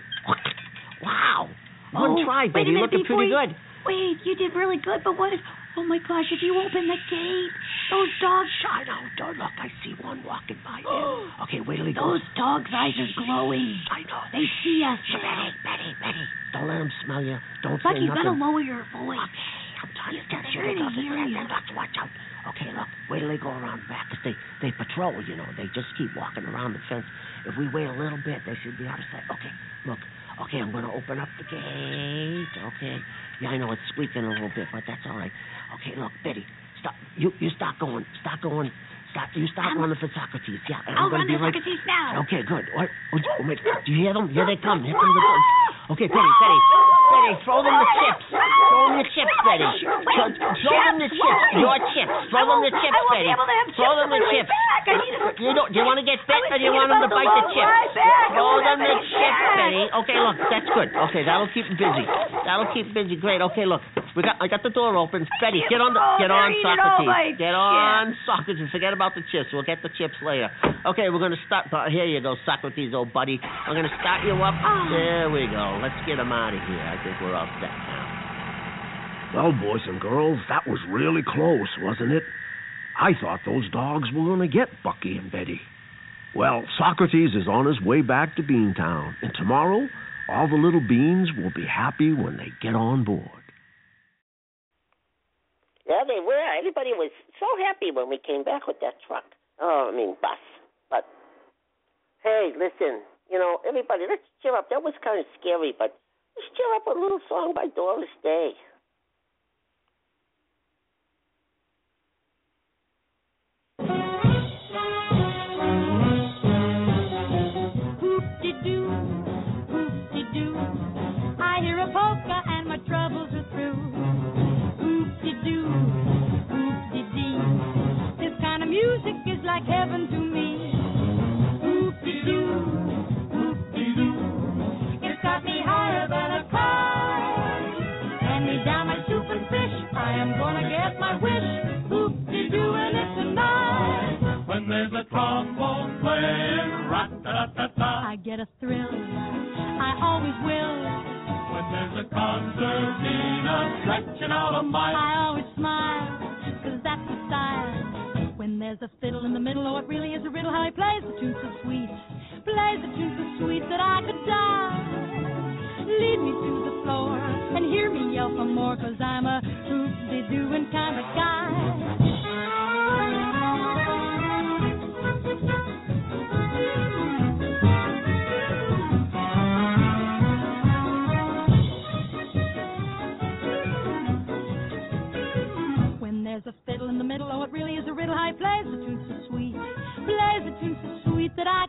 Speaker 8: Wow, one
Speaker 17: Oh,
Speaker 8: try, Betty.
Speaker 17: minute,
Speaker 8: Looking pretty
Speaker 17: you-
Speaker 8: good.
Speaker 17: wait, you did really good, but what if? Oh my gosh, if you open the gate, those dogs.
Speaker 8: I know. Don't look. I see one walking by there. *gasps* Okay, wait till he
Speaker 17: Those
Speaker 8: goes.
Speaker 17: dogs' eyes are glowing.
Speaker 8: I know.
Speaker 17: They see us.
Speaker 8: Betty, Betty, Betty. Don't let him smell you. Don't
Speaker 17: Bucky,
Speaker 8: say
Speaker 17: you gotta
Speaker 8: nothing.
Speaker 17: lower your voice.
Speaker 8: Okay, I'm trying to
Speaker 17: They're
Speaker 8: get you
Speaker 17: gonna
Speaker 8: to
Speaker 17: hear you.
Speaker 8: Watch out. Okay, look, wait till they go around back, 'cause they, they patrol, you know. They just keep walking around the fence. If we wait a little bit, they should be out of sight. Okay, look. Okay, I'm going to open up the gate. Okay. Yeah, I know it's squeaking a little bit, but that's all right. Okay, look, Betty, stop. You you start going. Start going. Stop. You start
Speaker 17: I'm-
Speaker 8: running for Socrates. Yeah,
Speaker 17: I'll
Speaker 8: I'm going
Speaker 17: run the
Speaker 8: right.
Speaker 17: Socrates now.
Speaker 8: Okay, good. What? oh, do you hear them? Here they come. Here come the *laughs* dogs. Okay, Betty, Betty, Betty, throw them the chips. Throw them the chips, Betty. Throw, throw them the chips. Your chips. Throw them the chips, Betty.
Speaker 17: be able to have
Speaker 8: Throw them the chips.
Speaker 17: back. I need to-
Speaker 8: You don't, do you want to get bit or do you want them to bite the chips?
Speaker 17: ride back. I
Speaker 8: Throw
Speaker 17: oh,
Speaker 8: them the chips. Betty. Okay, look, that's good. Okay, that'll keep them busy. That'll keep busy. Great. Okay, look, we got I got the door open. Betty, get on the
Speaker 17: Oh,
Speaker 8: get on Socrates.
Speaker 17: my
Speaker 8: Get on Socrates. Forget about the chips. We'll get the chips later. Okay, we're gonna start. uh, Here you go, Socrates, old buddy. I'm gonna start you up.
Speaker 17: Oh.
Speaker 8: There we go. Let's get him out of here. I think we're all set now.
Speaker 18: Well, boys and girls, that was really close, wasn't it? I thought those dogs were going to get Bucky and Betty. Well, Socrates is on his way back to Beantown, and tomorrow all the little beans will be happy when they get on board.
Speaker 2: Yeah, they were. Everybody was so happy when we came back with that truck. Oh, I mean bus. But hey, listen, you know, everybody, let's cheer up. That was kind of scary, but let's cheer up with a little song by Doris Day.
Speaker 19: I am a magical super wish i'm gonna get my wish. Oopsie doing it tonight.
Speaker 20: When there's a trunk ball playing,
Speaker 19: I get a thrill. I always will.
Speaker 20: When there's a concertina stretching out of my,
Speaker 19: I always Fiddle in the middle, oh, it really is a riddle how he plays the tune so sweet. Plays the tune so sweet that I could die. Lead me to the floor and hear me yell for more, cause I'm a hoop-de-dooing kind of guy. That I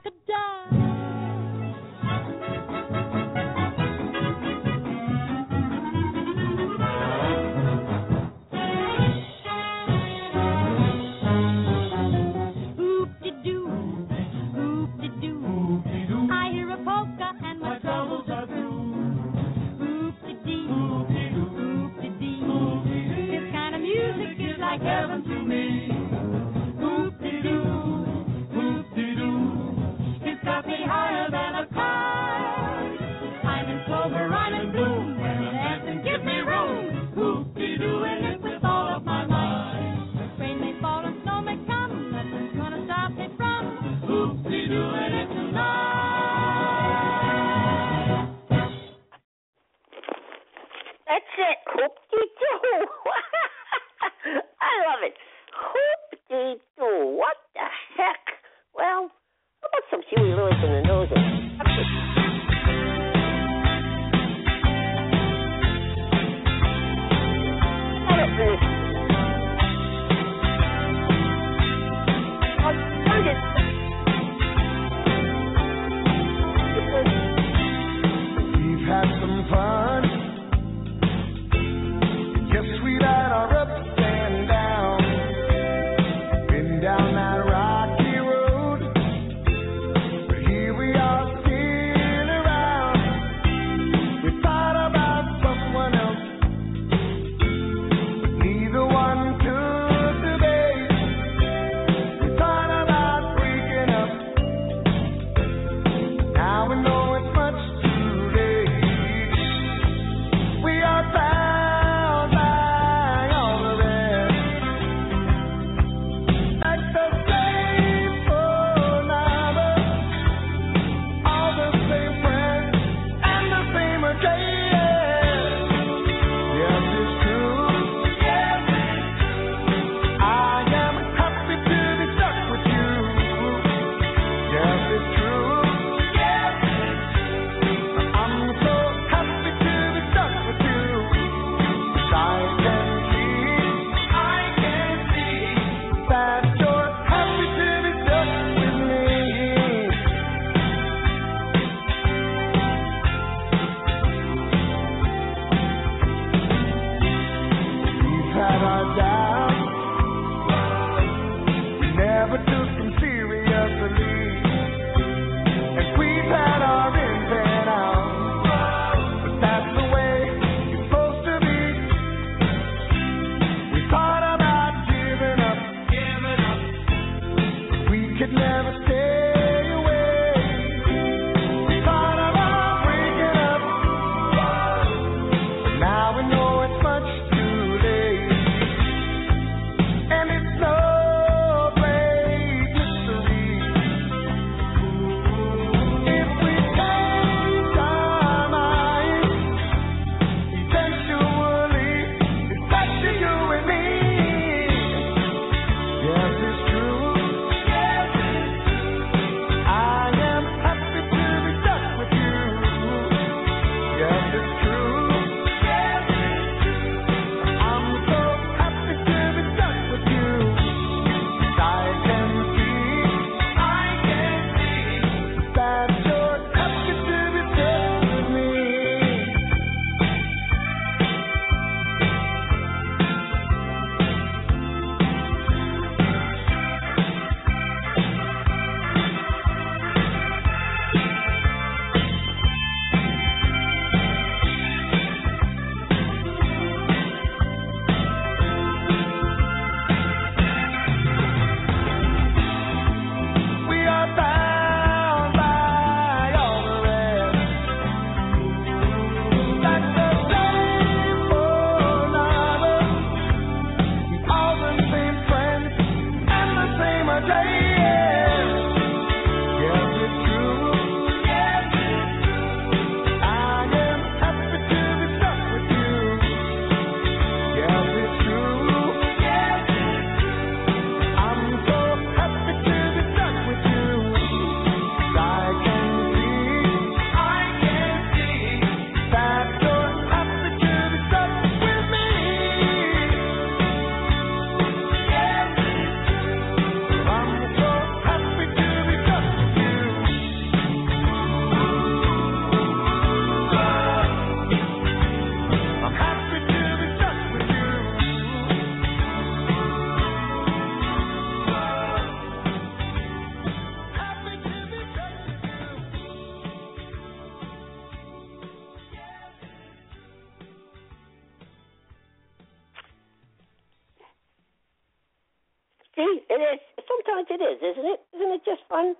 Speaker 2: It is. Sometimes it is, isn't it? Isn't it just fun?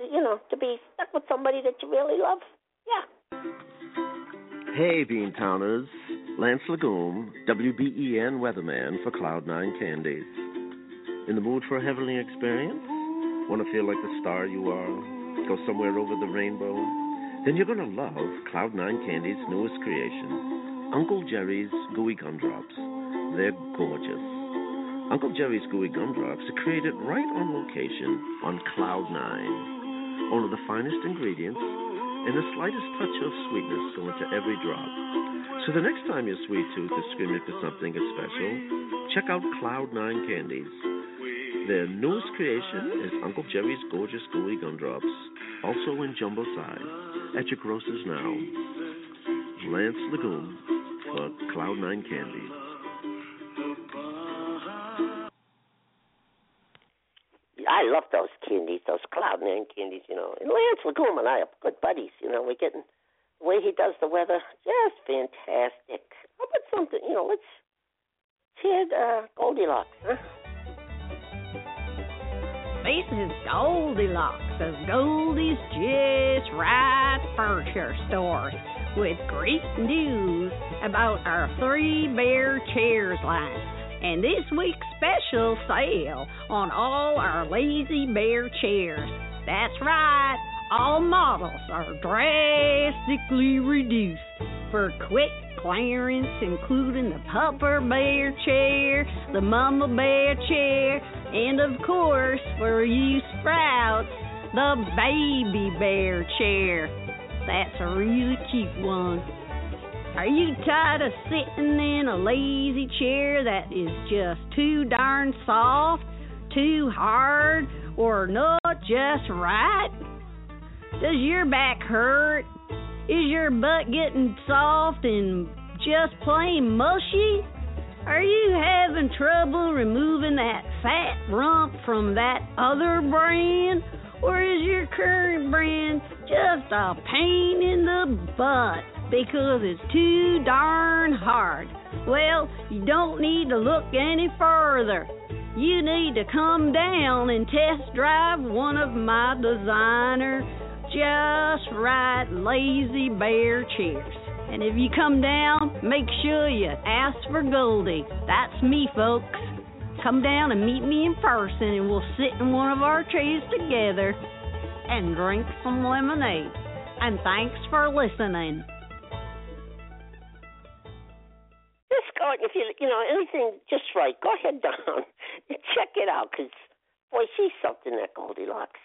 Speaker 2: You know, to be stuck with somebody that you really love. Yeah.
Speaker 7: Hey, Beantowners. Lance Legume, WBEN weatherman for Cloud9 Candies. In the mood for a heavenly experience? Want to feel like the star you are? Go somewhere over the rainbow? Then you're going to love Cloud9 Candy's newest creation,
Speaker 6: Uncle Jerry's Gooey Gumdrops. They're gorgeous Uncle Jerry's Gooey Gumdrops are created right on location on Cloud Nine. Of the finest ingredients and the slightest touch of sweetness go into every drop. So the next time your sweet tooth is screaming for something special, check out Cloud Nine Candies. Their newest creation is Uncle Jerry's Gorgeous Gooey Gumdrops, also in jumbo size, at your grocers now. Lance Legume for Cloud Nine Candies.
Speaker 2: I love those candies, those Cloud Nine candies, you know. And Lance Legume and I are good buddies, you know. We're getting the way he does the weather, just fantastic. How about something, you know, let's hear uh, Goldilocks, huh?
Speaker 21: This is Goldilocks of Goldie's Just Right Furniture Store with great news about our Three Bear Chairs line and this week's special sale on all our Lazy Bear chairs. That's right, all models are drastically reduced for quick clearance, including the Papa Bear chair, the Mama Bear chair, and of course, for you sprouts, the Baby Bear chair. That's a really cute one. Are you tired of sitting in a lazy chair that is just too darn soft, too hard, or not just right? Does your back hurt? Is your butt getting soft and just plain mushy? Are you having trouble removing that fat rump from that other brand? Or is your current brand just a pain in the butt? Because it's too darn hard. Well, you don't need to look any further. You need to come down and test drive one of my designer just right lazy bear chairs. And if you come down, make sure you ask for Goldie. That's me, folks. Come down and meet me in person, and we'll sit in one of our chairs together and drink some lemonade. And thanks for listening.
Speaker 2: Just go if you you know anything just right. Go ahead down and *laughs* check it out because boy, she's something that Goldilocks.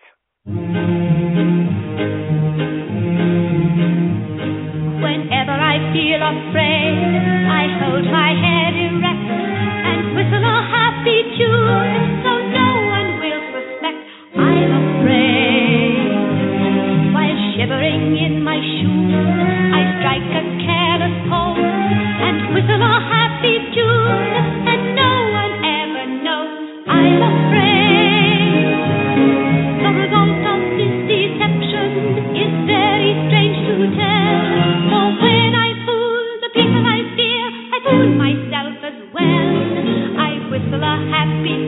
Speaker 3: Whenever I feel afraid, I hold my head erect and whistle a happy tune so no one will suspect I'm afraid. While shivering in my shoes, I strike a careless pose myself as well. I whistle a happy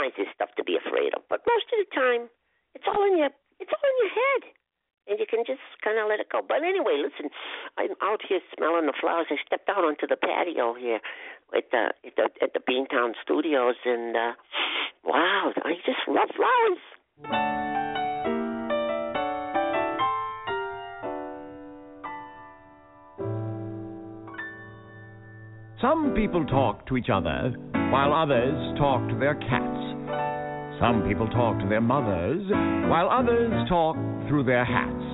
Speaker 2: sometimes there's stuff to be afraid of, but most of the time, it's all in your, it's all in your head, and you can just kind of let it go. But anyway, listen, I'm out here smelling the flowers. I stepped out onto the patio here at the at the, at the Beantown Studios, and uh, wow, I just love flowers.
Speaker 22: Some people talk to each other, while others talk to their cats. Some people talk to their mothers, while others talk through their hats.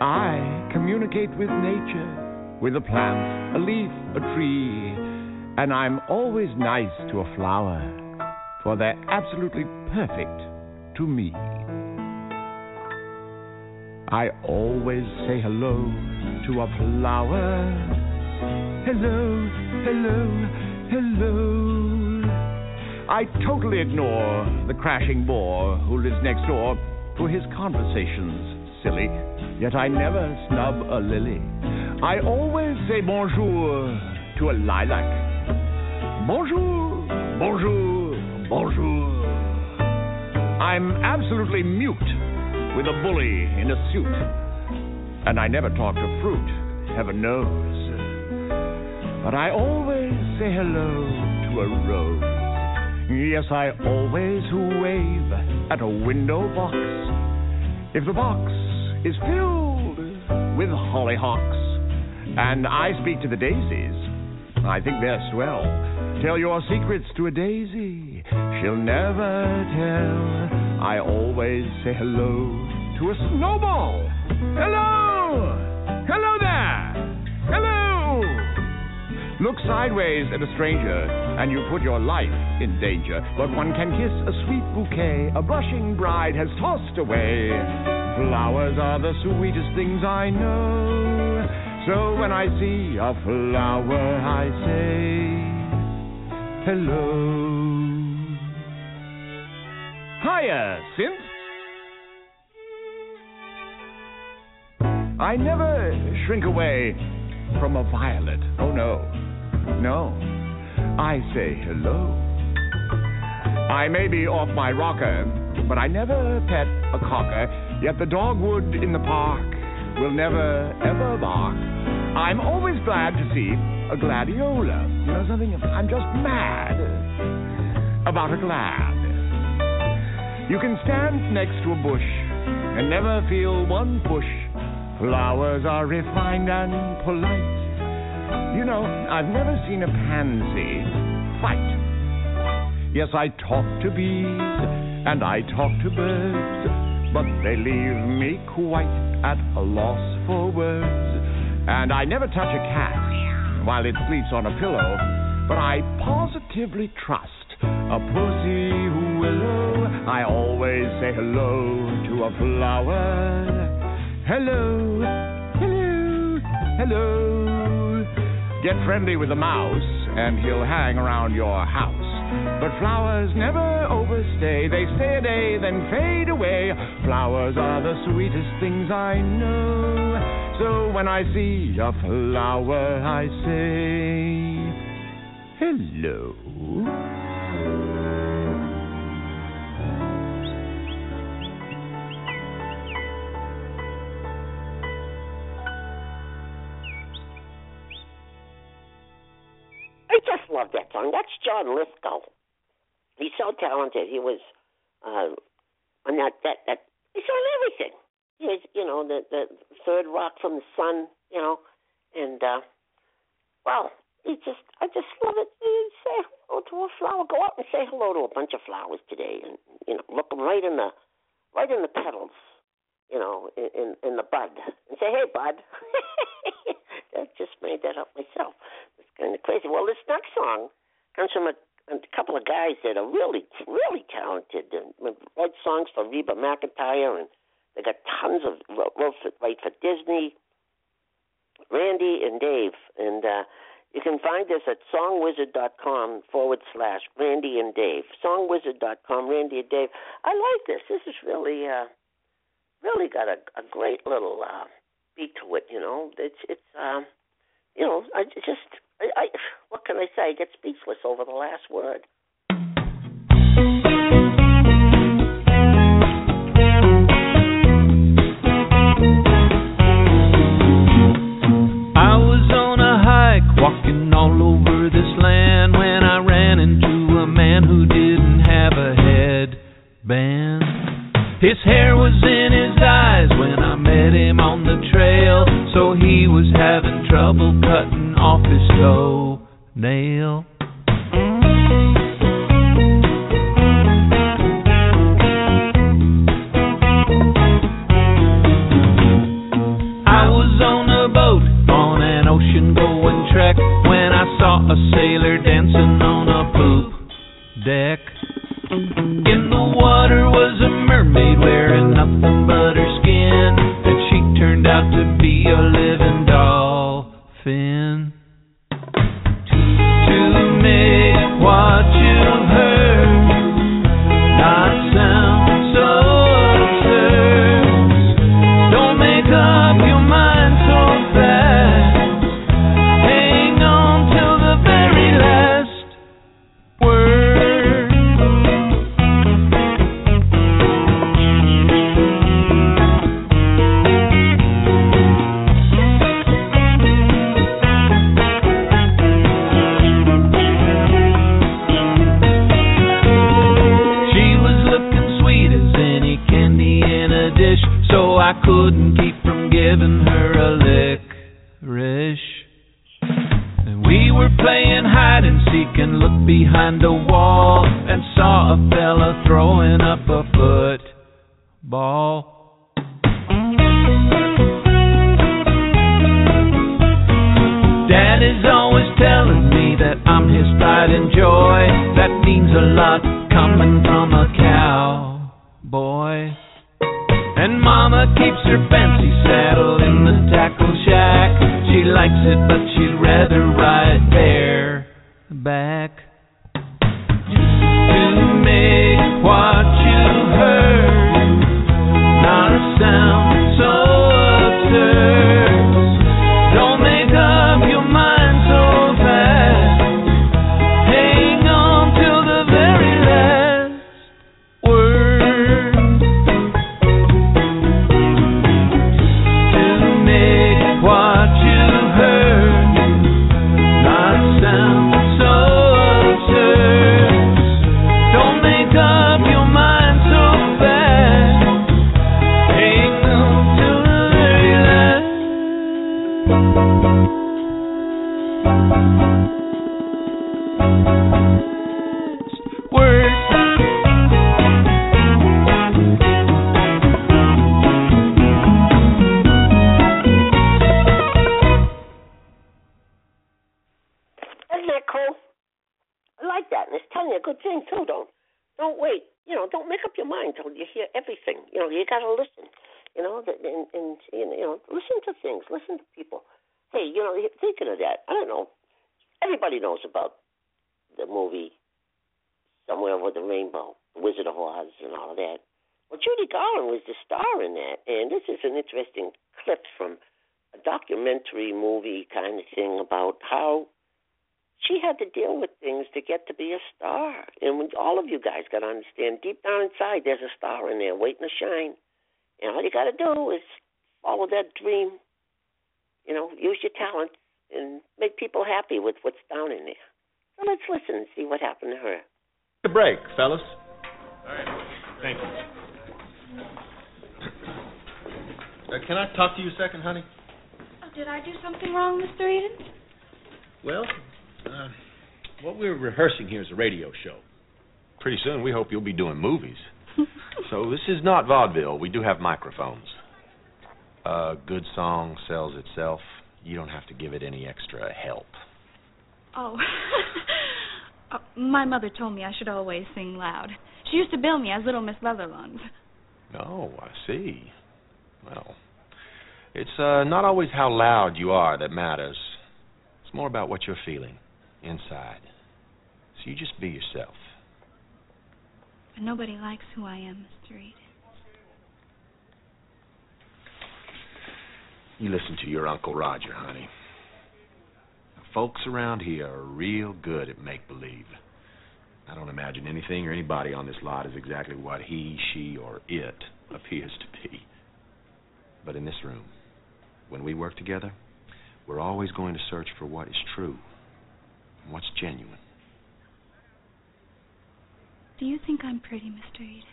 Speaker 22: I communicate with nature, with a plant, a leaf, a tree, and I'm always nice to a flower, for they're absolutely perfect to me. I always say hello to a flower. Hello, hello, hello. I totally ignore the crashing bore who lives next door for his conversations, silly. Yet I never snub a lily. I always say bonjour to a lilac. Bonjour, bonjour, bonjour. I'm absolutely mute with a bully in a suit. And I never talk to fruit, heaven knows. But I always say hello to a rose. Yes, I always wave at a window box. If the box is filled with hollyhocks, and I speak to the daisies, I think they're swell. Tell your secrets to a daisy, she'll never tell. I always say hello to a snowball. Hello! Hello there! Hello! Look sideways at a stranger, and you put your life in danger. But one can kiss a sweet bouquet a blushing bride has tossed away. Flowers are the sweetest things I know. So when I see a flower, I say, hello. Hiya, Synth. I never shrink away from a violet. Oh no. No. I say hello. I may be off my rocker, but I never pet a cocker. Yet the dogwood in the park will never ever bark. I'm always glad to see a gladiola. You know something? I'm just mad about a glad. You can stand next to a bush and never feel one push. Flowers are refined and polite. You know, I've never seen a pansy fight. Yes, I talk to bees and I talk to birds, but they leave me quite at a loss for words. And I never touch a cat while it sleeps on a pillow, but I positively trust a pussy willow. I always say hello to a flower. Hello, hello, hello. Get friendly with a mouse, and he'll hang around your house. But flowers never overstay. They stay a day, then fade away. Flowers are the sweetest things I know. So when I see a flower, I say, hello.
Speaker 2: Just love that song. That's John Lithgow. He's so talented. He was uh, on that that that. He's on everything. He was, you know, the the third rock from the sun. You know, and uh, well, he just I just love it. You say hello to a flower. Go out and say hello to a bunch of flowers today, and you know, look them right in the right in the petals. You know, in in, in the bud, and say, "Hey, bud." *laughs* I just made that up myself. Kind of crazy. Well, this next song comes from a, a couple of guys that are really, really talented and write songs for Reba McEntire, and they got tons of wrote for, write for Disney. Randy and Dave, and uh, you can find us at songwizard.com forward slash Randy and Dave. Songwizard.com, Randy and Dave. I like this. This is really, uh, really got a, a great little uh, beat to it. You know, it's it's um, you know, I just I, I what can I say? I get speechless over the last word.
Speaker 5: I was on a hike, walking all over this land when I ran into a man who didn't have a headband. His hair was in he was having trouble cutting off his toenail. I You
Speaker 2: got to listen. You know, and, and you know, listen to things. Listen to people. Hey, you know, thinking of that, I don't know. Everybody knows about the movie Somewhere Over the Rainbow, The Wizard of Oz, and all of that. Well, Judy Garland was the star in that, and this is an interesting clip from a documentary movie kind of thing about how she had to deal with things to get to be a star. And when, all of you guys got to understand, deep down inside, there's a star in there waiting to shine. And all you got to do is follow that dream. You know, use your talent and make people happy with what's down in there. So let's listen and see what happened to her.
Speaker 23: a break, fellas.
Speaker 24: All right. Thank you. Uh, can I talk to you a second, honey?
Speaker 25: Oh, did I do something wrong, Mr. Edens?
Speaker 24: Well, uh, what we're rehearsing here is a radio show.
Speaker 23: Pretty soon, we hope you'll be doing movies. *laughs* so this is not vaudeville. We do have microphones. A good song sells itself. You don't have to give it any extra help.
Speaker 25: Oh. oh. *laughs* My mother told me I should always sing loud. She used to bill me as Little Miss Leatherlund.
Speaker 23: Oh, I see. Well, it's uh, not always how loud you are that matters. It's more about what you're feeling inside. So you just be yourself.
Speaker 25: But nobody likes who I am, Mr. Reed.
Speaker 23: You listen to your Uncle Roger, honey. The folks around here are real good at make believe. I don't imagine anything or anybody on this lot is exactly what he, she, or it appears to be. But in this room, when we work together, we're always going to search for what is true what's genuine.
Speaker 25: Do you think I'm pretty, Mr. Edens?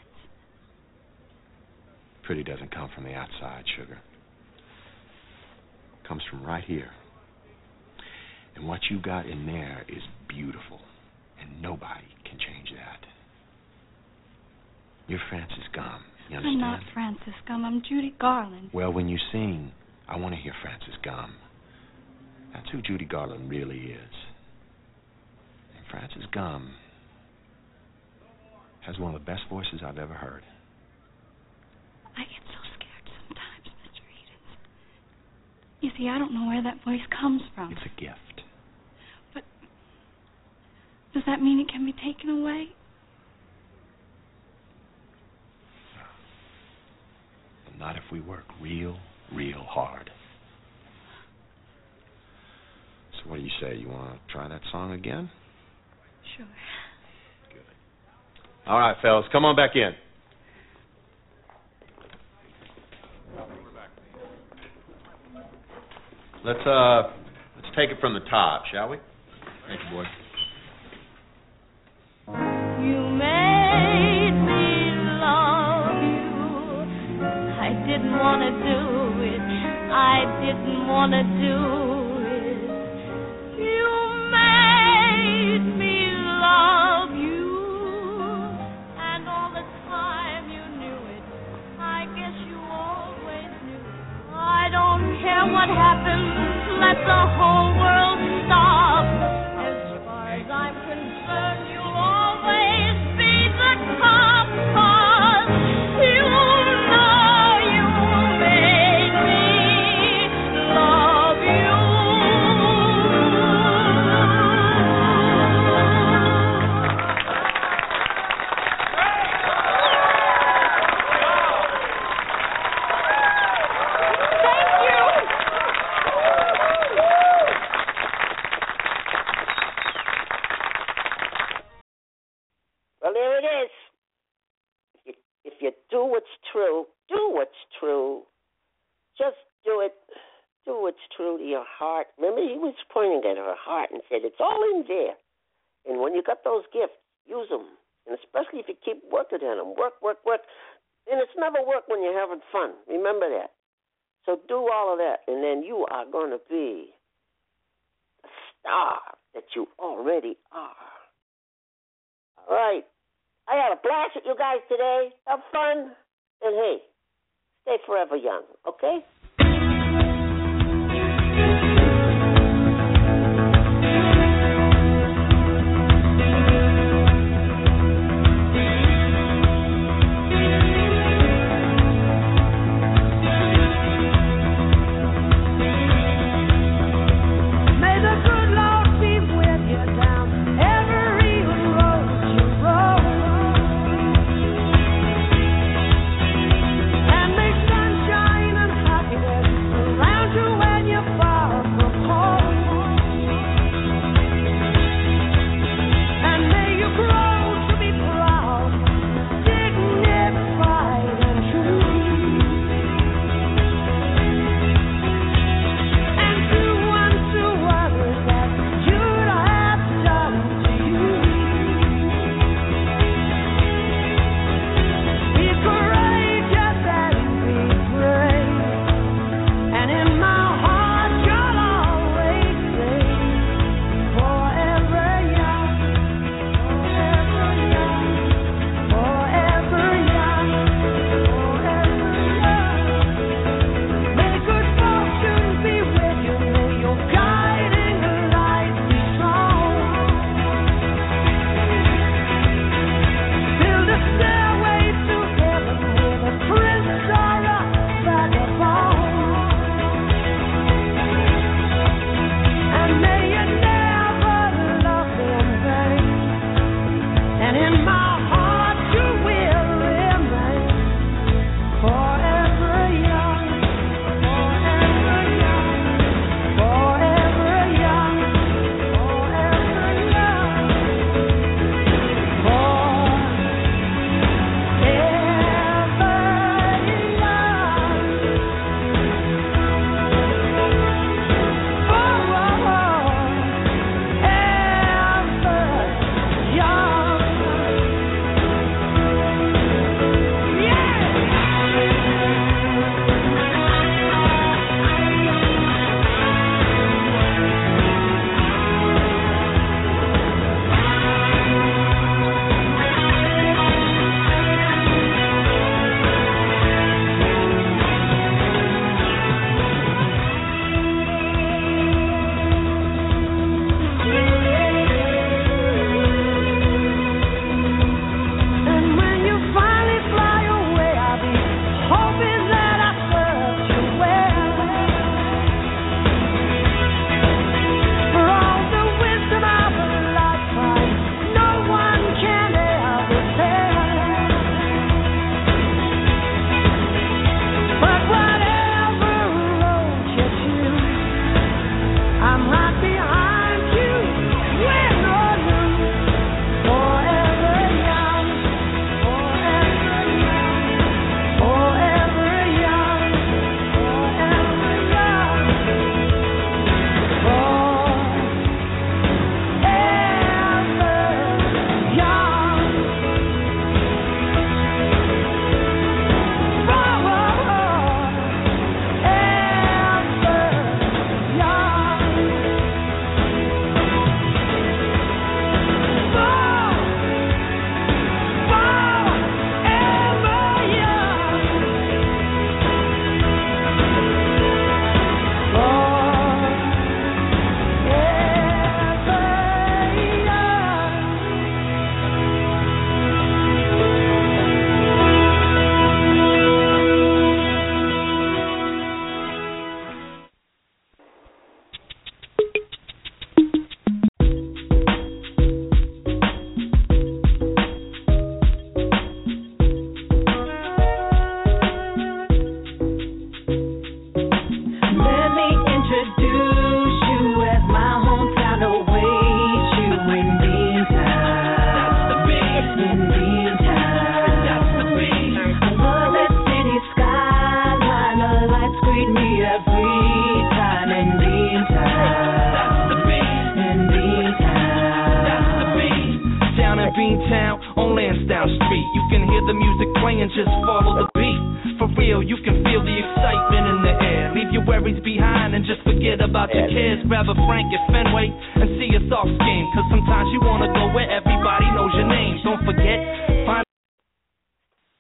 Speaker 23: Pretty doesn't come from the outside, sugar. It comes from right here. And what you got in there is beautiful, and nobody can change that. You're Frances Gumm. You
Speaker 25: I'm not Frances Gumm. I'm Judy Garland.
Speaker 23: Well, when you sing, I want to hear Frances Gumm. That's who Judy Garland really is. Frances Gumm has one of the best voices I've ever heard.
Speaker 25: I get so scared sometimes, Mr. Edens. You see, I don't know where that voice comes from.
Speaker 23: It's a gift.
Speaker 25: But does that mean it can be taken away?
Speaker 23: But not if we work real, real hard. So what do you say? You want to try that song again?
Speaker 25: Sure.
Speaker 23: All right, fellas, come on back in. Let's uh let's take it from the top, shall we? Thank you, boy.
Speaker 4: You made me love you. I didn't want to do it. I didn't want to do it. What happens. Let the whole world
Speaker 2: said, It's all in there. And when you got those gifts, use them. And especially if you keep working at them. Work, work, work. And it's never work when you're having fun. Remember that. So do all of that, and then you are going to be a star that you already are. All right. I had a blast with you guys today. Have fun. And hey, stay forever young, okay?